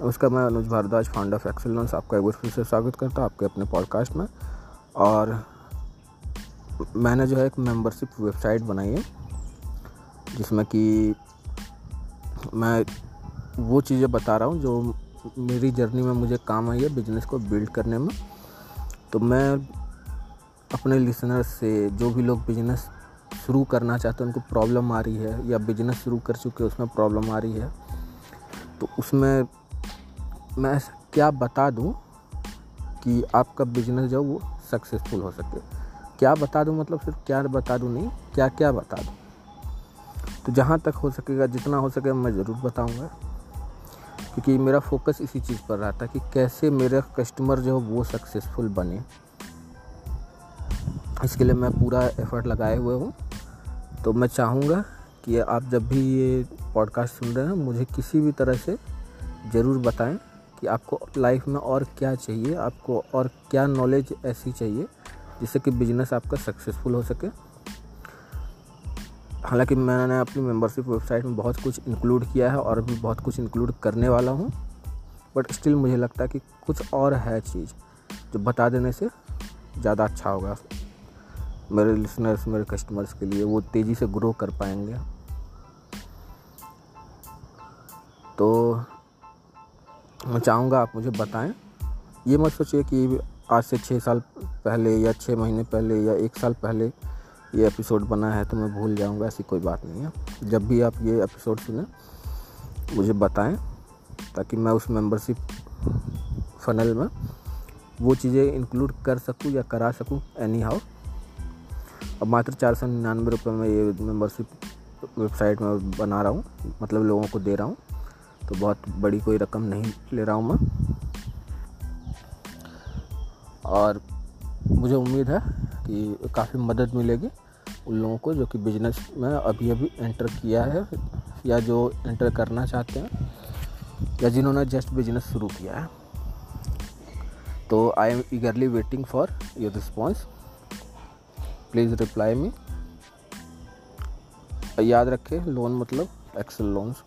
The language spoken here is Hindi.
उसका मैं Anuj Bhardwaj found of Excel loans आपका एक बार फिर से स्वागत करता हूँ आपके अपने पॉडकास्ट में। और मैंने जो है एक मेंबरशिप वेबसाइट बनाई है, जिसमें कि मैं वो चीज़ें बता रहा हूँ जो मेरी जर्नी में मुझे काम आई है बिज़नेस को बिल्ड करने में। तो मैं अपने लिसनर्स से जो भी लोग बिज़नेस शुरू करना चाहते हैं, उनको प्रॉब्लम आ रही है या बिज़नेस शुरू कर चुके हैं, उसमें प्रॉब्लम आ रही है तो उसमें मैं क्या बता दूँ कि आपका बिज़नेस जो वो सक्सेसफुल हो सके? क्या बता दूँ मतलब सिर्फ़ क्या बता दूँ नहीं क्या क्या बता दूँ? तो जहाँ तक हो सकेगा, जितना हो सके मैं ज़रूर बताऊँगा। क्योंकि मेरा फोकस इसी चीज़ पर रहा था कि कैसे मेरे कस्टमर जो वो सक्सेसफुल बने। इसके लिए मैं पूरा एफर्ट लगाए हुए हूँ। तो मैं चाहूँगा कि आप जब भी ये पॉडकास्ट सुन रहे हैं, मुझे किसी भी तरह से ज़रूर बताएँ। कि आपको लाइफ में और क्या चाहिए, आपको और क्या नॉलेज ऐसी चाहिए, जिससे कि बिज़नेस आपका सक्सेसफुल हो सके। हालाँकि मैंने अपनी मेंबरशिप वेबसाइट में बहुत कुछ इंक्लूड किया है और भी बहुत कुछ इंक्लूड करने वाला हूँ। बट स्टिल मुझे लगता है कि कुछ और है चीज़ जो बता देने से ज़्यादा अच्छा होगा। मेरे लिसनर्स मेरे कस्टमर्स के लिए वो तेज़ी से ग्रो कर पाएँगे। तो मैं चाहूँगा आप मुझे बताएँ। ये मत सोचिए कि आज से छः साल पहले या छः महीने पहले या एक साल पहले ये एपिसोड बना है तो मैं भूल जाऊँगा, ऐसी कोई बात नहीं है। जब भी आप ये एपिसोड सुने, मुझे बताएँ, ताकि मैं उस मेंबरशिप फनल में वो चीज़ें इंक्लूड कर सकूँ या करा सकूँ एनी हाउ अब मात्र चार सौ निन्यानवे रुपये में ये मेंबरशिप वेबसाइट में बना रहा हूँ मतलब लोगों को दे रहा हूँ। तो बहुत बड़ी कोई रकम नहीं ले रहा हूँ मैं। और मुझे उम्मीद है कि काफ़ी मदद मिलेगी उन लोगों को जो कि बिज़नेस में अभी अभी एंटर किया है या जो एंटर करना चाहते हैं या जिन्होंने जस्ट बिज़नेस शुरू किया है। तो I am eagerly waiting for your response please reply me याद रखें लोन मतलब एक्सेल लोन्स